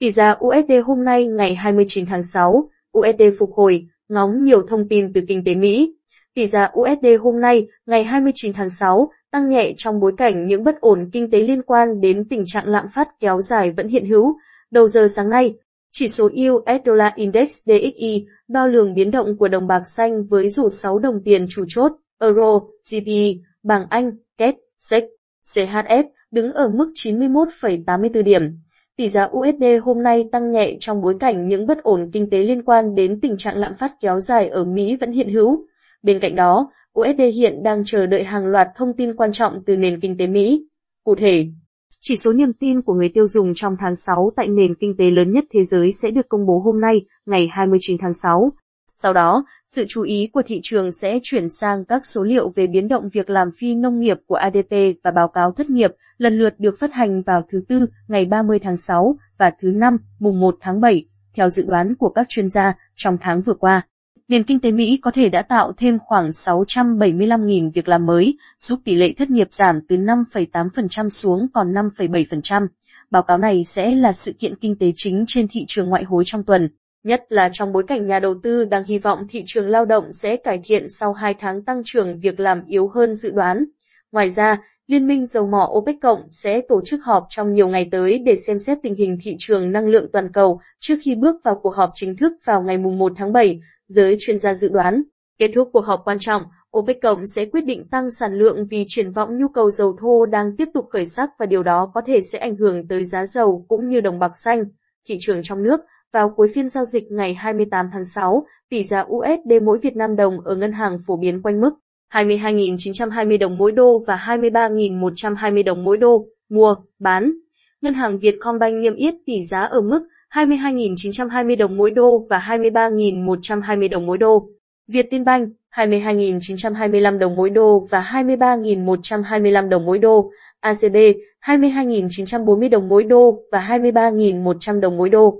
Tỷ giá USD hôm nay ngày 29 tháng 6, USD phục hồi, ngóng nhiều thông tin từ kinh tế Mỹ. Tỷ giá USD hôm nay, ngày 29 tháng 6, tăng nhẹ trong bối cảnh những bất ổn kinh tế liên quan đến tình trạng lạm phát kéo dài vẫn hiện hữu. Đầu giờ sáng nay, chỉ số US Dollar Index DXY đo lường biến động của đồng bạc xanh với rủ 6 đồng tiền chủ chốt, Euro, GBP, bảng Anh, KED, SEC, CHF đứng ở mức 91,84 điểm. Tỷ giá USD hôm nay tăng nhẹ trong bối cảnh những bất ổn kinh tế liên quan đến tình trạng lạm phát kéo dài ở Mỹ vẫn hiện hữu. Bên cạnh đó, USD hiện đang chờ đợi hàng loạt thông tin quan trọng từ nền kinh tế Mỹ. Cụ thể, chỉ số niềm tin của người tiêu dùng trong tháng 6 tại nền kinh tế lớn nhất thế giới sẽ được công bố hôm nay, ngày 29 tháng 6. Sau đó, sự chú ý của thị trường sẽ chuyển sang các số liệu về biến động việc làm phi nông nghiệp của ADP và báo cáo thất nghiệp, lần lượt được phát hành vào thứ Tư, ngày 30 tháng 6 và thứ Năm, mùng 1 tháng 7, theo dự đoán của các chuyên gia trong tháng vừa qua. Nền kinh tế Mỹ có thể đã tạo thêm khoảng 675.000 việc làm mới, giúp tỷ lệ thất nghiệp giảm từ 5,8% xuống còn 5,7%. Báo cáo này sẽ là sự kiện kinh tế chính trên thị trường ngoại hối trong tuần nhất là trong bối cảnh nhà đầu tư đang hy vọng thị trường lao động sẽ cải thiện sau 2 tháng tăng trưởng việc làm yếu hơn dự đoán. Ngoài ra, Liên minh dầu mỏ OPEC Cộng sẽ tổ chức họp trong nhiều ngày tới để xem xét tình hình thị trường năng lượng toàn cầu trước khi bước vào cuộc họp chính thức vào ngày 1 tháng 7, giới chuyên gia dự đoán. Kết thúc cuộc họp quan trọng, OPEC Cộng sẽ quyết định tăng sản lượng vì triển vọng nhu cầu dầu thô đang tiếp tục khởi sắc và điều đó có thể sẽ ảnh hưởng tới giá dầu cũng như đồng bạc xanh. Thị trường trong nước vào cuối phiên giao dịch ngày 28 tháng 6, tỷ giá USD mỗi Việt Nam đồng ở ngân hàng phổ biến quanh mức 22.920 đồng mỗi đô và 23.120 đồng mỗi đô, mua, bán. Ngân hàng Vietcombank niêm yết tỷ giá ở mức 22.920 đồng mỗi đô và 23.120 đồng mỗi đô. Vietinbank 22.925 đồng mỗi đô và 23.125 đồng mỗi đô. ACB 22.940 đồng mỗi đô và 23.100 đồng mỗi đô.